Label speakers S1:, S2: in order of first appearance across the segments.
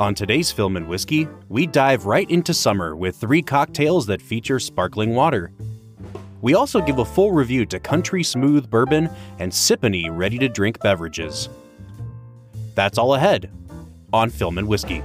S1: On today's Film and Whiskey, we dive right into summer with three cocktails that feature sparkling water. We also give a full review to Country Smooth Bourbon and Siponey ready to drink beverages. That's all ahead on Film and Whiskey.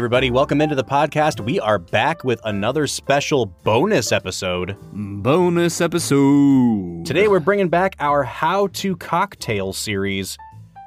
S1: Everybody, welcome into the podcast. We are back with another special bonus episode.
S2: Bonus episode.
S1: Today, we're bringing back our How to Cocktail series.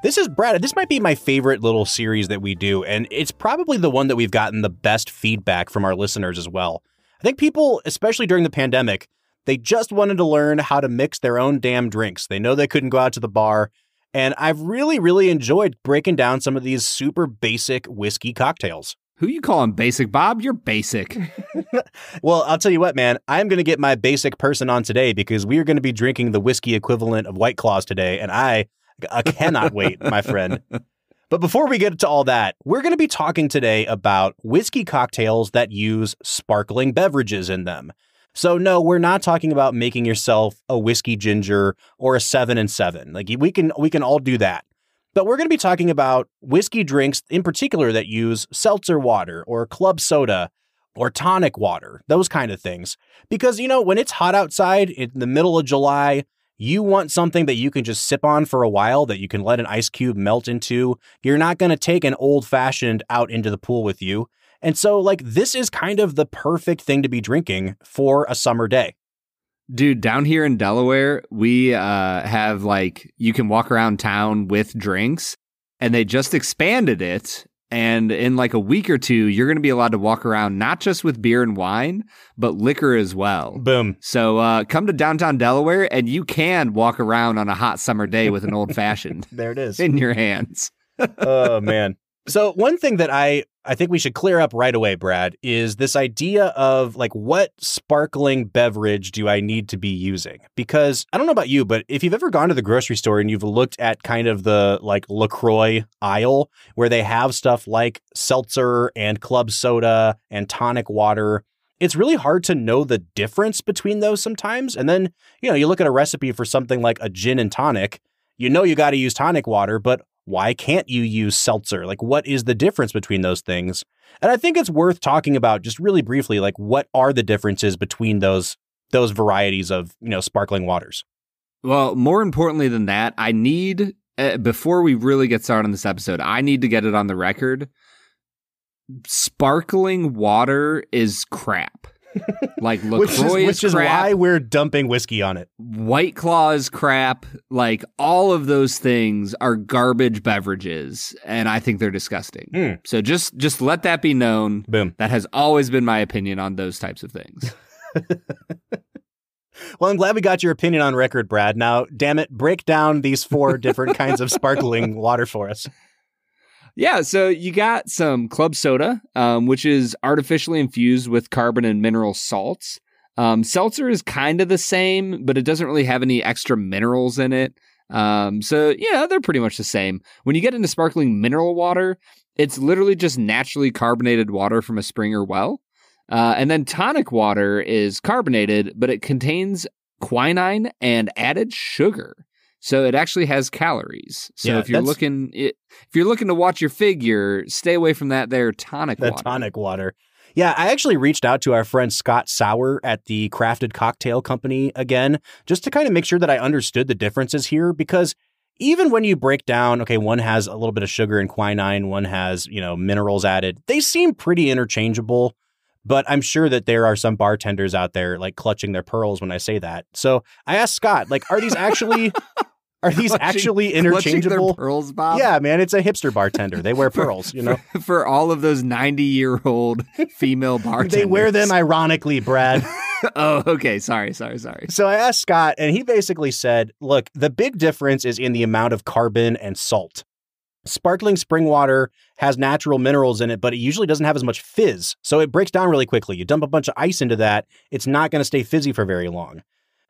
S1: This is Brad. This might be my favorite little series that we do, and it's probably the one that we've gotten the best feedback from our listeners as well. I think people, especially during the pandemic, they just wanted to learn how to mix their own damn drinks. They know they couldn't go out to the bar, and I've really, really enjoyed breaking down some of these super basic whiskey cocktails.
S2: Who you calling basic, Bob? You're basic.
S1: well, I'll tell you what, man. I'm going to get my basic person on today because we are going to be drinking the whiskey equivalent of White Claws today, and I, I cannot wait, my friend. But before we get to all that, we're going to be talking today about whiskey cocktails that use sparkling beverages in them. So no, we're not talking about making yourself a whiskey ginger or a 7 and 7. Like we can we can all do that. But we're going to be talking about whiskey drinks in particular that use seltzer water or club soda or tonic water, those kind of things. Because you know, when it's hot outside in the middle of July, you want something that you can just sip on for a while that you can let an ice cube melt into. You're not going to take an old fashioned out into the pool with you. And so, like, this is kind of the perfect thing to be drinking for a summer day.
S2: Dude, down here in Delaware, we uh, have like, you can walk around town with drinks, and they just expanded it. And in like a week or two, you're going to be allowed to walk around not just with beer and wine, but liquor as well.
S1: Boom.
S2: So uh, come to downtown Delaware, and you can walk around on a hot summer day with an old fashioned
S1: there it is
S2: in your hands.
S1: oh, man. So one thing that I I think we should clear up right away, Brad, is this idea of like what sparkling beverage do I need to be using? Because I don't know about you, but if you've ever gone to the grocery store and you've looked at kind of the like LaCroix aisle where they have stuff like seltzer and club soda and tonic water, it's really hard to know the difference between those sometimes. And then, you know, you look at a recipe for something like a gin and tonic, you know you got to use tonic water, but why can't you use seltzer? Like, what is the difference between those things? And I think it's worth talking about just really briefly, like, what are the differences between those those varieties of you know sparkling waters?
S2: Well, more importantly than that, I need uh, before we really get started on this episode, I need to get it on the record. Sparkling water is crap. Like LaCroix
S1: which is, which is
S2: crap.
S1: why we're dumping whiskey on it.
S2: White Claws crap, like all of those things are garbage beverages, and I think they're disgusting.
S1: Hmm.
S2: So just just let that be known.
S1: Boom.
S2: That has always been my opinion on those types of things.
S1: Well, I'm glad we got your opinion on record, Brad. Now, damn it, break down these four different kinds of sparkling water for us.
S2: Yeah, so you got some club soda, um, which is artificially infused with carbon and mineral salts. Um, seltzer is kind of the same, but it doesn't really have any extra minerals in it. Um, so yeah, they're pretty much the same. When you get into sparkling mineral water, it's literally just naturally carbonated water from a spring or well. Uh, and then tonic water is carbonated, but it contains quinine and added sugar. So it actually has calories. So
S1: Yeah,
S2: if you're
S1: that's-
S2: looking if you're looking to watch your figure, stay away from that there tonic
S1: The
S2: water.
S1: tonic water. Yeah, I actually reached out to our friend Scott Sauer at the Crafted Cocktail Company again, just to kind of make sure that I understood the differences here because even when you break down, okay, one has a little bit of sugar and quinine, one has, you know, minerals added, they seem pretty interchangeable. But I'm sure that there are some bartenders out there like clutching their pearls when I say that. So I asked Scott, like, are these actually are these
S2: Clutching-
S1: actually interchangeable?
S2: pearls, Bob.
S1: Yeah, man, it's a hipster bartender. They wear pearls, you know.
S2: for, for all of those ninety-year-old female bartenders.
S1: They wear them ironically, Brad.
S2: oh, okay. Sorry, sorry, sorry.
S1: So I asked Scott, and he basically said, look, the big difference is in the amount of carbon and salt. Sparkling spring water has natural minerals in it, but it usually doesn't have as much fizz. So it breaks down really quickly. You dump a bunch of ice into that, it's not going to stay fizzy for very long.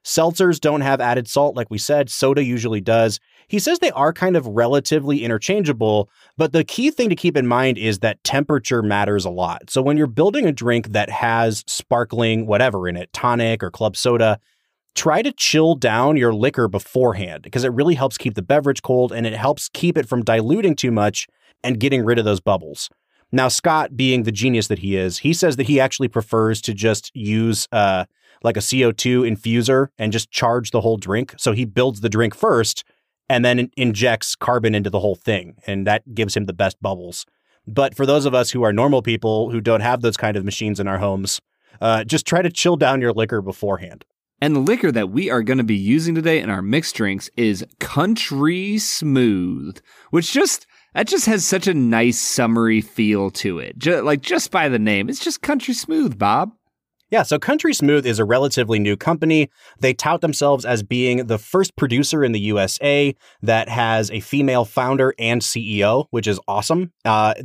S1: Seltzers don't have added salt, like we said. Soda usually does. He says they are kind of relatively interchangeable, but the key thing to keep in mind is that temperature matters a lot. So when you're building a drink that has sparkling whatever in it, tonic or club soda, try to chill down your liquor beforehand because it really helps keep the beverage cold and it helps keep it from diluting too much and getting rid of those bubbles. Now, Scott, being the genius that he is, he says that he actually prefers to just use uh, like a CO2 infuser and just charge the whole drink. So he builds the drink first and then injects carbon into the whole thing. And that gives him the best bubbles. But for those of us who are normal people who don't have those kind of machines in our homes, uh, just try to chill down your liquor beforehand.
S2: And the liquor that we are going to be using today in our mixed drinks is Country Smooth, which just that just has such a nice summery feel to it. Ju- like just by the name, it's just Country Smooth, Bob.
S1: Yeah, so Country Smooth is a relatively new company. They tout themselves as being the first producer in the USA that has a female founder and CEO, which is awesome. Uh,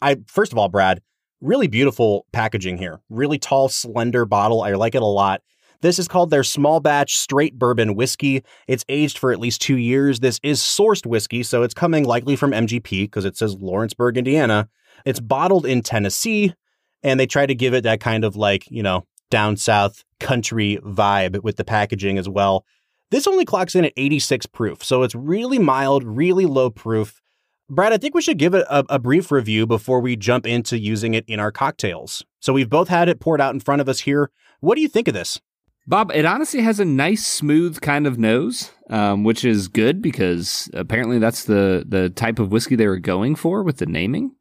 S1: I first of all, Brad, really beautiful packaging here. Really tall, slender bottle. I like it a lot. This is called their small batch straight bourbon whiskey. It's aged for at least two years. This is sourced whiskey, so it's coming likely from MGP because it says Lawrenceburg, Indiana. It's bottled in Tennessee, and they try to give it that kind of like, you know, down south country vibe with the packaging as well. This only clocks in at 86 proof, so it's really mild, really low proof. Brad, I think we should give it a, a brief review before we jump into using it in our cocktails. So we've both had it poured out in front of us here. What do you think of this?
S2: Bob, it honestly has a nice, smooth kind of nose, um, which is good because apparently that's the the type of whiskey they were going for with the naming.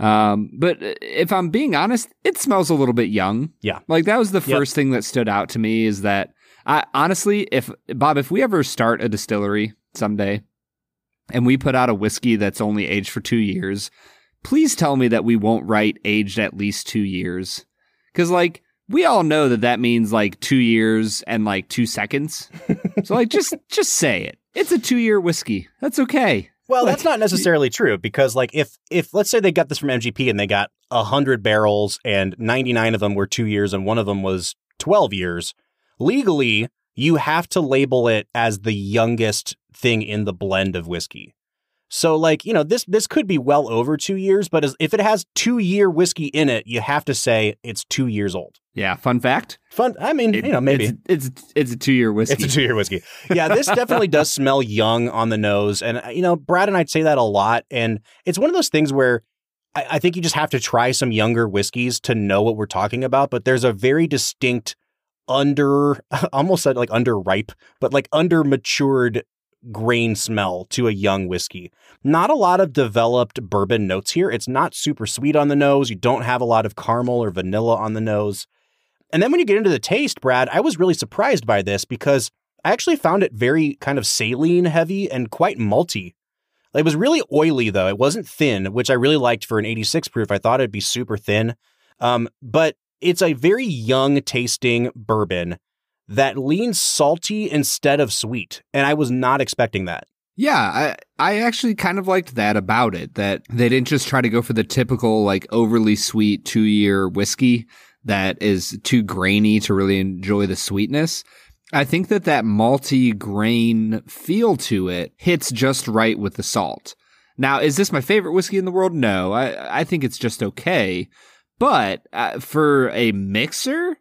S2: Um, but if I'm being honest, it smells a little bit young.
S1: Yeah.
S2: like that was the
S1: Yep.
S2: first thing that stood out to me is that I honestly, if Bob, if we ever start a distillery someday, and we put out a whiskey that's only aged for two years, please tell me that we won't write aged at least two years, because like we all know that that means like two years and like two seconds. so like just just say it. It's a two year whiskey. That's okay.
S1: Well, that's not necessarily true because, like, if if let's say they got this from MGP and they got hundred barrels and ninety nine of them were two years and one of them was twelve years, legally you have to label it as the youngest thing in the blend of whiskey. So, like, you know, this this could be well over two years, but as, if it has two year whiskey in it, you have to say it's two years old.
S2: Yeah. Fun fact.
S1: Fun. I mean,
S2: It-
S1: you know, maybe
S2: it's it's, it's a two year whiskey.
S1: it's a two year whiskey. Yeah, this definitely does smell young on the nose. And, you know, Brad and I'd say that a lot. And it's one of those things where I, I think you just have to try some younger whiskeys to know what we're talking about. But there's a very distinct under, almost said like underripe, but like under matured grain smell to a young whiskey. Not a lot of developed bourbon notes here. It's not super sweet on the nose. You don't have a lot of caramel or vanilla on the nose. And then when you get into the taste, Brad, I was really surprised by this because I actually found it very kind of saline heavy and quite malty. It was really oily though. It wasn't thin, which I really liked for an 86 proof. I thought it'd be super thin. Um, but it's a very young tasting bourbon that leans salty instead of sweet. And I was not expecting that.
S2: Yeah, I I actually kind of liked that about it. That they didn't just try to go for the typical like overly sweet two year whiskey that is too grainy to really enjoy the sweetness. I think that that malty grain feel to it hits just right with the salt. Now, is this my favorite whiskey in the world? No, I I think it's just okay. But uh, for a mixer,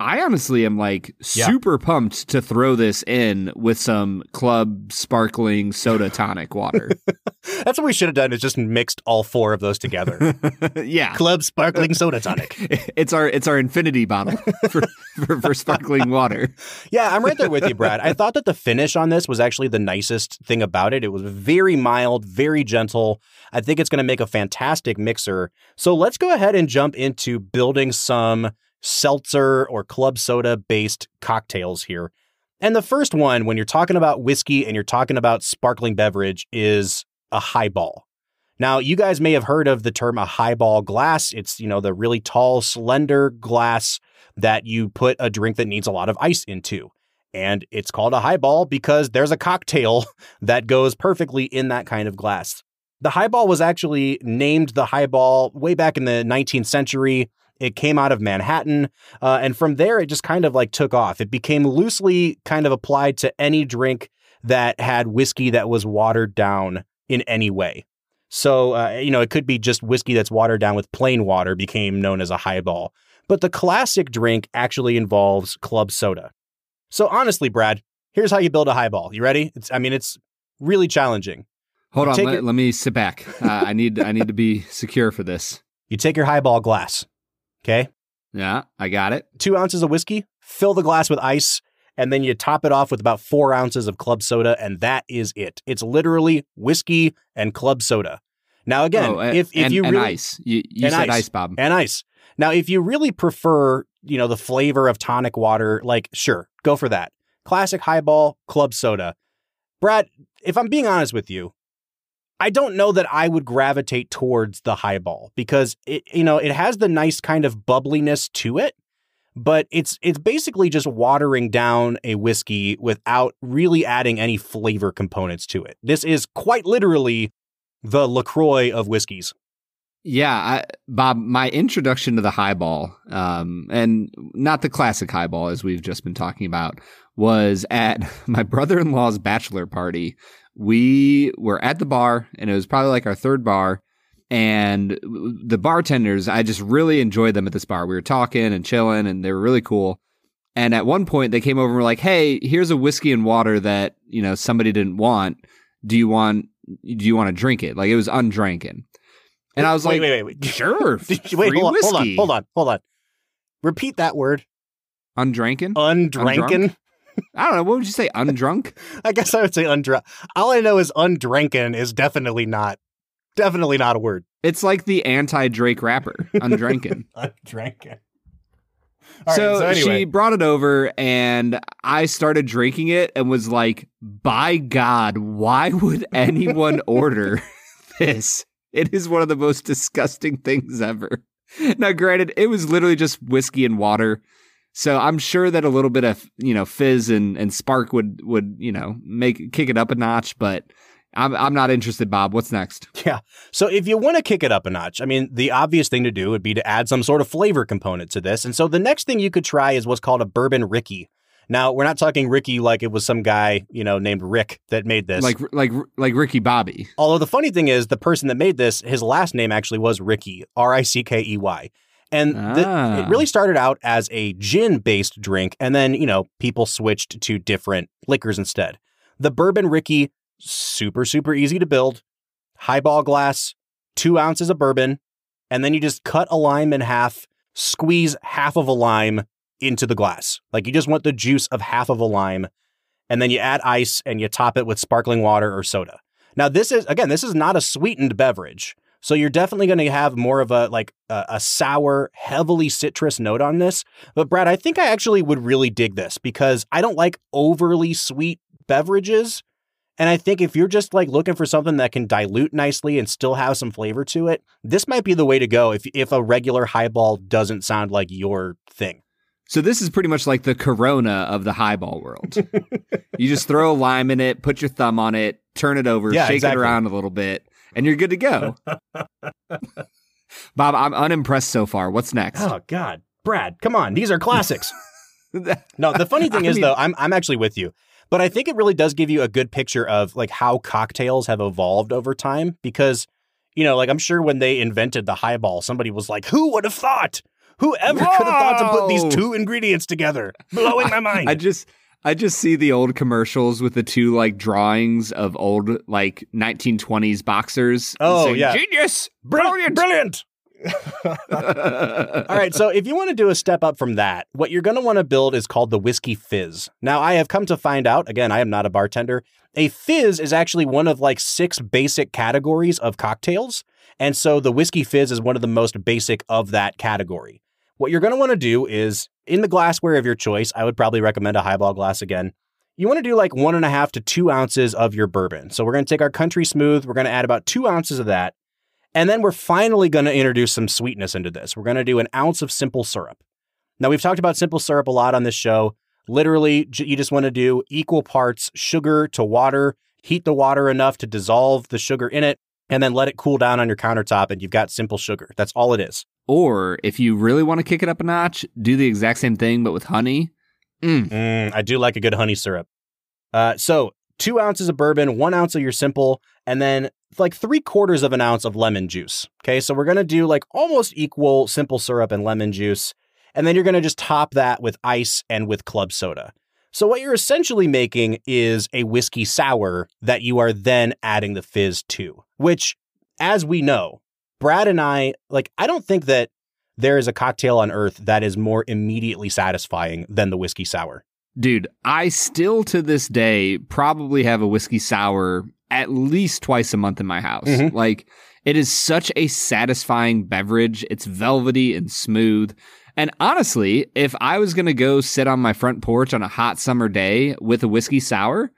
S2: I honestly am like
S1: Yeah.
S2: super pumped to throw this in with some club sparkling soda tonic water.
S1: That's what we should have done is just mixed all four of those together.
S2: yeah.
S1: Club sparkling soda tonic.
S2: It's our it's our infinity bottle for, for, for sparkling water.
S1: Yeah, I'm right there with you, Brad. I thought that the finish on this was actually the nicest thing about it. It was very mild, very gentle. I think it's going to make a fantastic mixer. So let's go ahead and jump into building some seltzer or club soda based cocktails here. And the first one, when you're talking about whiskey and you're talking about sparkling beverage, is a highball. Now, you guys may have heard of the term a highball glass. It's, you know, the really tall, slender glass that you put a drink that needs a lot of ice into. And it's called a highball because there's a cocktail that goes perfectly in that kind of glass. The highball was actually named the highball way back in the 19th century. It came out of Manhattan. Uh, and from there, it just kind of like took off. It became loosely kind of applied to any drink that had whiskey that was watered down in any way. So, uh, you know, it could be just whiskey that's watered down with plain water became known as a highball. But the classic drink actually involves club soda. So, honestly, Brad, here's how you build a highball. You ready? It's, I mean, it's really challenging.
S2: Hold on, let,
S1: it-
S2: let me sit back. Uh, I need I need to be secure for this.
S1: You take your highball glass, okay?
S2: Yeah, I got it.
S1: Two ounces of whiskey, fill the glass with ice, and then you top it off with about four ounces of club soda, and that is it. It's literally whiskey and club soda. Now, oh, again,
S2: oh, a-
S1: if, if
S2: and,
S1: you
S2: and ice. You, you
S1: and
S2: said
S1: ice.
S2: ice, Bob.
S1: and ice. Now, if you really prefer, you know, the flavor of tonic water, like sure, go for that. Classic highball, club soda. Brad, if I'm being honest with you, I don't know that I would gravitate towards the highball because it, you know, it has the nice kind of bubbliness to it, but it's it's basically just watering down a whiskey without really adding any flavor components to it. This is quite literally the LaCroix of whiskeys.
S2: Yeah, I, Bob, my introduction to the highball, um, and not the classic highball as we've just been talking about, was at my brother in law's bachelor party. We were at the bar, and it was probably like our third bar. And the bartenders, I just really enjoyed them at this bar. We were talking and chilling, and they were really cool. And at one point, they came over and were like, "Hey, here's a whiskey and water that you know somebody didn't want. Do you want? Do you want to drink it? Like it was undrinking." And I was
S1: wait,
S2: like,
S1: wait, wait, wait.
S2: Sure.
S1: Wait,
S2: free
S1: hold on, hold on, hold on, hold on. Repeat that word.
S2: Undrinking?
S1: Undranken.
S2: I don't know. What would you say? Undrunk?
S1: I guess I would say undrunk. All I know is undranken is definitely not, definitely not a word.
S2: It's like the anti Drake rapper, Undrinking.
S1: Undranken.
S2: so she brought it over and I started drinking it and was like, by God, why would anyone order this? It is one of the most disgusting things ever. Now, granted, it was literally just whiskey and water. So I'm sure that a little bit of, you know, fizz and, and spark would, would, you know, make kick it up a notch, but I'm, I'm not interested, Bob. What's next?
S1: Yeah. So if you want to kick it up a notch, I mean, the obvious thing to do would be to add some sort of flavor component to this. And so the next thing you could try is what's called a bourbon Rickey. Now, we're not talking Ricky like it was some guy, you know, named Rick that made this.
S2: Like, like, like Ricky Bobby.
S1: Although the funny thing is, the person that made this, his last name actually was Rickey, R I C K E Y. And the-
S2: Ah.
S1: it really started out as a gin based drink. And then, you know, people switched to different liquors instead. The bourbon Rickey, super, super easy to build. Highball glass, two ounces of bourbon. And then you just cut a lime in half, squeeze half of a lime into the glass. Like you just want the juice of half of a lime. And then you add ice and you top it with sparkling water or soda. Now, this is, again, this is not a sweetened beverage. So you're definitely going to have more of a like a, a sour, heavily citrus note on this. But Brad, I think I actually would really dig this because I don't like overly sweet beverages. And I think if you're just like looking for something that can dilute nicely and still have some flavor to it, this might be the way to go if if a regular highball doesn't sound like your thing.
S2: So this is pretty much like the Corona of the highball world. you just throw a lime in it, put your thumb on it, turn it over,
S1: Yeah,
S2: shake
S1: exactly.
S2: it around a little bit, and you're good to go. Bob, I'm unimpressed so far. What's next?
S1: Oh God, Brad, come on, these are classics. No, the funny thing
S2: I
S1: is
S2: mean-
S1: though, I'm I'm actually with you. But I think it really does give you a good picture of like how cocktails have evolved over time because you know, like I'm sure when they invented the highball, somebody was like, "Who would have thought? Whoever could have thought to put these two ingredients together? Blowing my mind.
S2: I just I just see the old commercials with the two like drawings of old like 1920s boxers.
S1: Oh,
S2: saying,
S1: yeah.
S2: genius,
S1: brilliant.
S2: brilliant.
S1: Brilliant. All right, so if you want to do a step up from that, what you're going to want to build is called the Whiskey Fizz. Now, I have come to find out, again, I am not a bartender, a fizz is actually one of like six basic categories of cocktails. And so the Whiskey Fizz is one of the most basic of that category. What you're going to want to do is in the glassware of your choice, I would probably recommend a highball glass again. You want to do like one and a half to two ounces of your bourbon. So we're going to take our country smooth, we're going to add about two ounces of that. And then we're finally going to introduce some sweetness into this. We're going to do an ounce of simple syrup. Now, we've talked about simple syrup a lot on this show. Literally, you just want to do equal parts sugar to water, heat the water enough to dissolve the sugar in it, and then let it cool down on your countertop, and you've got simple sugar. That's all it is.
S2: Or if you really want to kick it up a notch, do the exact same thing but with honey. Mm.
S1: Mm, I do like a good honey syrup. Uh, so, two ounces of bourbon, one ounce of your simple, and then like three quarters of an ounce of lemon juice. Okay, so we're gonna do like almost equal simple syrup and lemon juice. And then you're gonna just top that with ice and with club soda. So, what you're essentially making is a whiskey sour that you are then adding the fizz to, which, as we know, Brad and I, like, I don't think that there is a cocktail on earth that is more immediately satisfying than the whiskey sour.
S2: Dude, I still to this day probably have a whiskey sour at least twice a month in my house.
S1: Mhm.
S2: Like, it is such a satisfying beverage. It's velvety and smooth. And honestly, if I was going to go sit on my front porch on a hot summer day with a whiskey sour,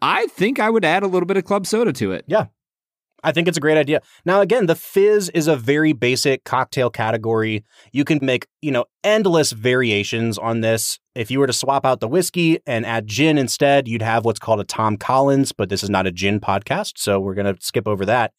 S2: I think I would add a little bit of club soda to it.
S1: I think it's a great idea. Now, again, the fizz is a very basic cocktail category. You can make, you know, endless variations on this. If you were to swap out the whiskey and add gin instead, you'd have what's called a Tom Collins, but this is not a gin podcast, so we're going to skip over that.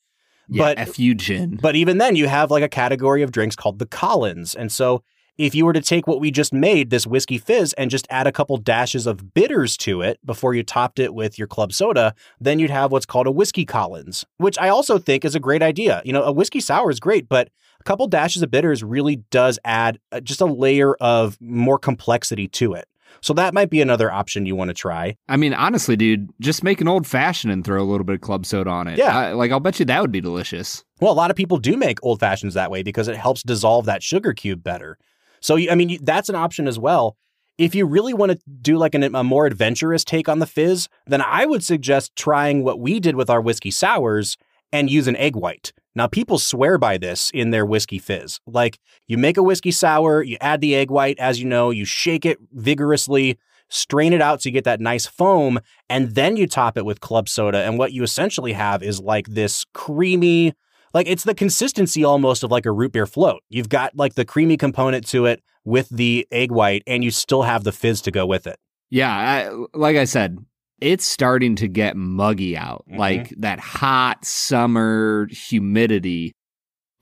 S2: Yeah,
S1: But-
S2: F you, gin.
S1: But even then, you have like a category of drinks called the Collins. And so if you were to take what we just made, this whiskey fizz, and just add a couple dashes of bitters to it before you topped it with your club soda, then you'd have what's called a whiskey Collins, which I also think is a great idea. You know, a whiskey sour is great, but a couple dashes of bitters really does add uh, just a layer of more complexity to it. So that might be another option you want to try.
S2: I mean, honestly, dude, just make an old fashioned and throw a little bit of club soda on it.
S1: Yeah.
S2: I- like, I'll bet you that would be delicious.
S1: Well, a lot of people do make old fashions that way because it helps dissolve that sugar cube better. So, I mean, that's an option as well. If you really want to do like an, a more adventurous take on the fizz, then I would suggest trying what we did with our whiskey sours and use an egg white. Now, people swear by this in their whiskey fizz. Like, you make a whiskey sour, you add the egg white, as you know, you shake it vigorously, strain it out so you get that nice foam, and then you top it with club soda. And what you essentially have is like this creamy, like it's the consistency almost of like a root beer float. You've got like the creamy component to it with the egg white, and you still have the fizz to go with it.
S2: Yeah, I, like I said, it's starting to get muggy out,
S1: Mhm.
S2: like that hot summer humidity.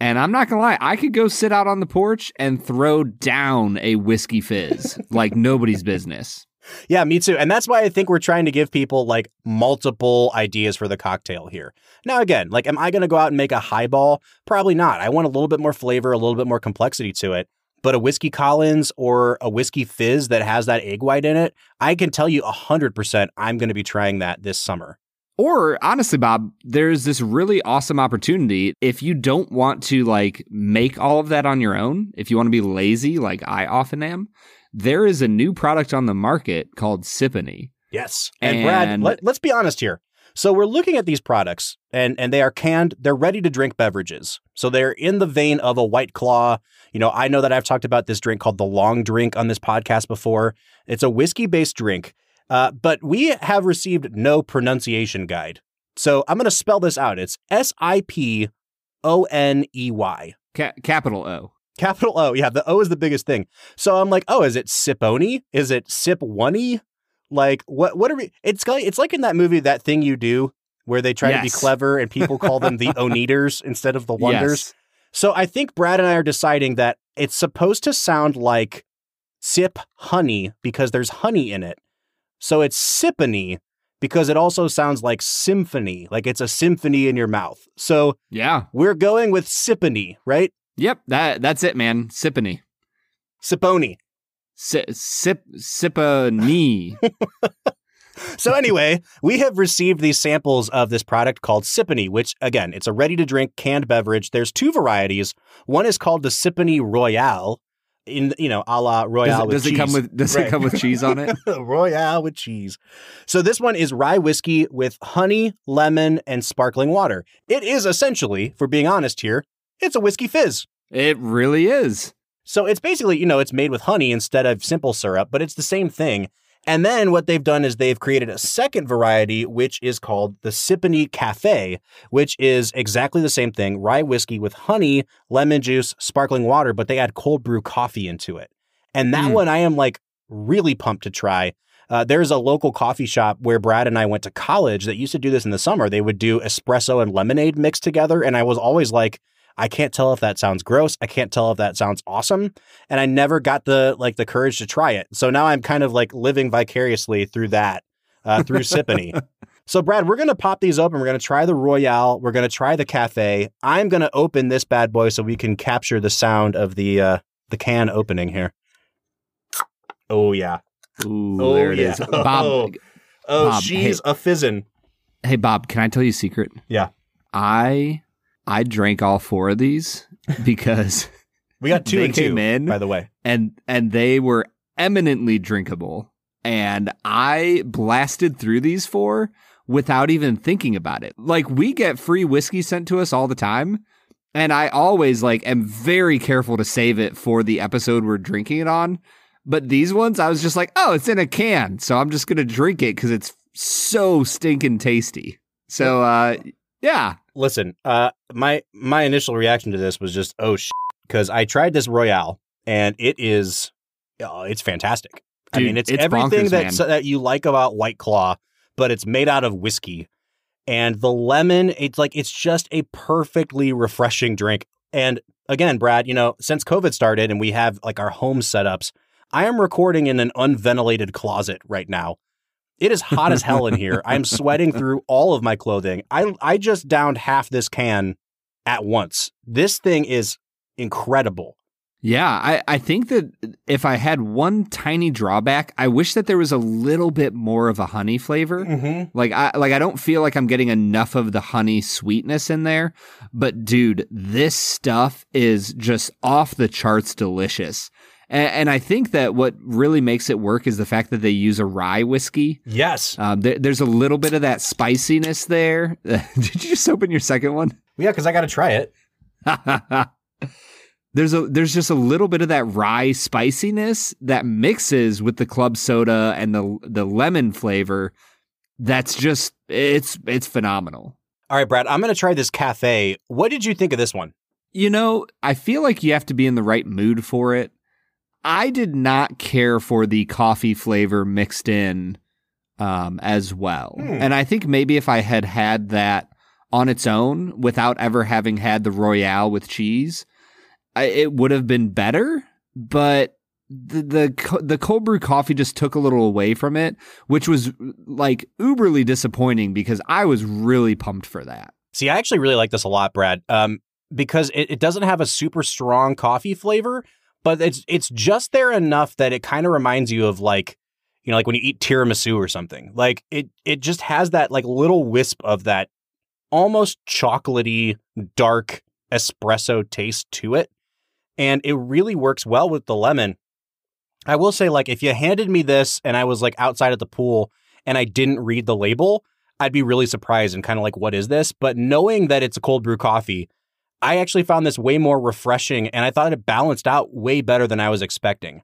S2: And I'm not gonna lie, I could go sit out on the porch and throw down a whiskey fizz like nobody's business.
S1: Yeah, me too. And that's why I think we're trying to give people like multiple ideas for the cocktail here. Now, again, like, am I going to go out and make a highball? Probably not. I want a little bit more flavor, a little bit more complexity to it. But a whiskey Collins or a whiskey fizz that has that egg white in it, I can tell you 100% I'm going to be trying that this summer.
S2: Or honestly, Bob, there's this really awesome opportunity. If you don't want to like make all of that on your own, if you want to be lazy, like I often am, there is a new product on the market called Siponey.
S1: Yes. And, Brad, let, let's be honest here. So we're looking at these products and and they are canned, they're ready to drink beverages. So they're in the vein of a white claw. You know, I know that I've talked about this drink called the long drink on this podcast before. It's a whiskey-based drink. Uh, but we have received no pronunciation guide. So I'm going to spell this out. It's S I P O N E Y.
S2: Ca- capital O.
S1: Capital O. Yeah, the O is the biggest thing. So I'm like, oh, is it Siponi? Is it Sip Oney? Like, what? What are we? It's like it's like in that movie, that thing you do, where they try to be clever and people call them the Oneders instead of the Wonders.
S2: Yes.
S1: So I think Brad and I are deciding that it's supposed to sound like sip honey because there's honey in it. So it's Sipony because it also sounds like symphony, like it's a symphony in your mouth. So
S2: Yeah.
S1: we're going with Sipony, right?
S2: Yep. That that's it, man. Sippany.
S1: Siponi.
S2: Si- sip Sipani.
S1: So anyway, we have received these samples of this product called Siponey, which again, it's a ready-to-drink canned beverage. There's two varieties. One is called the Siponey Royale, in you know, a la Royale.
S2: does it, does it come with Does
S1: Right.
S2: it come with cheese on it?
S1: Royale with cheese. So this one is rye whiskey with honey, lemon, and sparkling water. It is essentially, for being honest here, it's a whiskey fizz.
S2: It really is.
S1: So it's basically, you know, it's made with honey instead of simple syrup, but it's the same thing. And then what they've done is they've created a second variety, which is called the Siponey Cafe, which is exactly the same thing rye whiskey with honey, lemon juice, sparkling water, but they add cold brew coffee into it. And that
S2: Mm.
S1: one I am like really pumped to try. Uh, there's a local coffee shop where Brad and I went to college that used to do this in the summer. They would do espresso and lemonade mixed together. And I was always like, I can't tell if that sounds gross. I can't tell if that sounds awesome. And I never got the like the courage to try it. So now I'm kind of like living vicariously through that, uh, through Siponey. So Brad, we're gonna pop these open. We're gonna try the Royale. We're gonna try the cafe. I'm gonna open this bad boy so we can capture the sound of the uh, the can opening here. Oh yeah.
S2: Ooh,
S1: Oh,
S2: there it
S1: yeah.
S2: is. Bob,
S1: Oh,
S2: Bob,
S1: she's a fizzin'.
S2: hey Bob, can I tell you a secret?
S1: Yeah.
S2: I I drank all four of these because
S1: We got two
S2: They
S1: and two,
S2: came in.
S1: by the way.
S2: and and they were eminently drinkable and I blasted through these four without even thinking about it. Like we get free whiskey sent to us all the time and I always like am very careful to save it for the episode we're drinking it on. But these ones I was just like, "Oh, it's in a can, so I'm just going to drink it cuz it's so stinking tasty." So uh yeah,
S1: Listen, uh, my my initial reaction to this was just oh shit, because I tried this Royale and it is, oh, it's fantastic. I mean, it's,
S2: it's
S1: everything
S2: bonkers,
S1: that that you like about White Claw, but it's made out of whiskey. And the lemon, it's like it's just a perfectly refreshing drink. And again, Brad, you know, since COVID started and we have like our home setups, I am recording in an unventilated closet right now. It is hot as hell in here. I'm sweating through all of my clothing. I I just downed half this can at once. This thing is incredible.
S2: Yeah, I, I think that if I had one tiny drawback, I wish that there was a little bit more of a honey flavor.
S1: Mm-hmm.
S2: Like I like I don't feel like I'm getting enough of the honey sweetness in there. But dude, this stuff is just off the charts delicious. And, and I think that what really makes it work is the fact that they use a rye whiskey.
S1: Yes.
S2: Um, there, there's a little bit of that spiciness there. Did you just open your second one?
S1: Yeah, because I got to try it.
S2: there's a there's just a little bit of that rye spiciness that mixes with the club soda and the the lemon flavor. That's just it's it's phenomenal.
S1: All right, Brad, I'm going to try this cafe. What did you think of this one?
S2: You know, I feel like you have to be in the right mood for it. I did not care for the coffee flavor mixed in um, as well.
S1: Hmm.
S2: And I think maybe if I had had that on its own without ever having had the Royale with cheese, I, it would have been better. But the, the the cold brew coffee just took a little away from it, which was like uberly disappointing because I was really pumped for that.
S1: See, I actually really like this a lot, Brad, um, because it, it doesn't have a super strong coffee flavor, but it's it's just there enough that it kind of reminds you of like, you know, like when you eat tiramisu or something. Like it it just has that like little wisp of that almost chocolatey, dark espresso taste to it. And it really works well with the lemon. I will say, like, if you handed me this and I was like outside at the pool and I didn't read the label, I'd be really surprised and kind of like, what is this? But knowing that it's a cold brew coffee, I actually found this way more refreshing and I thought it balanced out way better than I was expecting.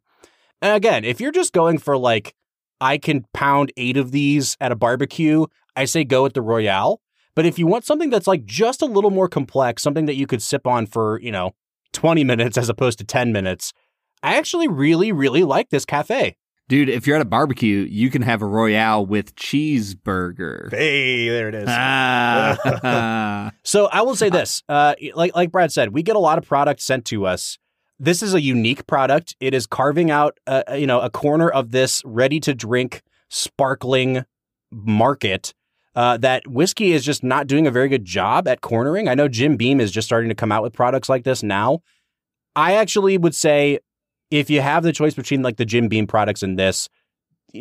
S1: And again, if you're just going for like, I can pound eight of these at a barbecue, I say go with the Royale. But if you want something that's like just a little more complex, something that you could sip on for, you know, 20 minutes as opposed to 10 minutes, I actually really, really like this cafe.
S2: Dude, if you're at a barbecue, you can have a Royale with cheeseburger.
S1: Hey, there it is.
S2: Ah.
S1: So I will say this, uh, like like Brad said, we get a lot of product sent to us. This is a unique product. It is carving out, uh, you know, a corner of this ready to drink, sparkling market uh, that whiskey is just not doing a very good job at cornering. I know Jim Beam is just starting to come out with products like this now. I actually would say if you have the choice between like the Jim Beam products and this,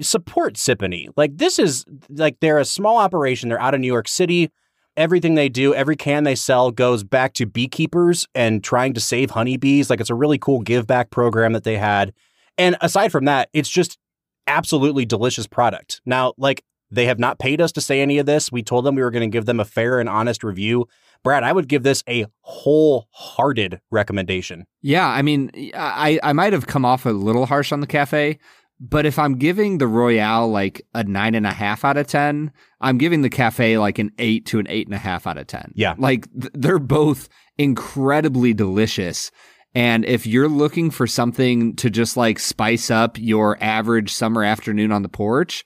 S1: support Siponey. Like this is like they're a small operation. They're out of New York City. Everything they do, every can they sell goes back to beekeepers and trying to save honeybees. Like it's a really cool give back program that they had. And aside from that, it's just absolutely delicious product. Now, like they have not paid us to say any of this. We told them we were going to give them a fair and honest review. Brad, I would give this a wholehearted recommendation.
S2: Yeah, I mean, I, I might have come off a little harsh on the cafe, but if I'm giving the Royale like a nine and a half out of 10, I'm giving the cafe like an eight to an eight and a half out of 10.
S1: Yeah.
S2: Like th- they're both incredibly delicious. And if you're looking for something to just like spice up your average summer afternoon on the porch,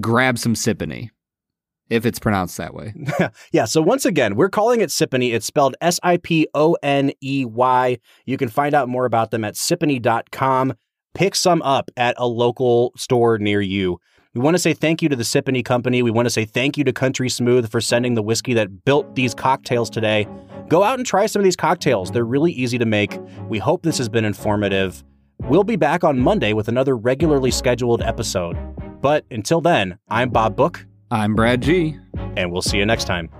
S2: grab some Siponey if it's pronounced that way.
S1: yeah. So once again, we're calling it Siponey. It's spelled S I P O N E Y. You can find out more about them at siponey.com. Pick some up at a local store near you. We want to say thank you to the Siponey Company. We want to say thank you to Country Smooth for sending the whiskey that built these cocktails today. Go out and try some of these cocktails. They're really easy to make. We hope this has been informative. We'll be back on Monday with another regularly scheduled episode. But until then, I'm Bob Book.
S2: I'm Brad G.
S1: And we'll see you next time.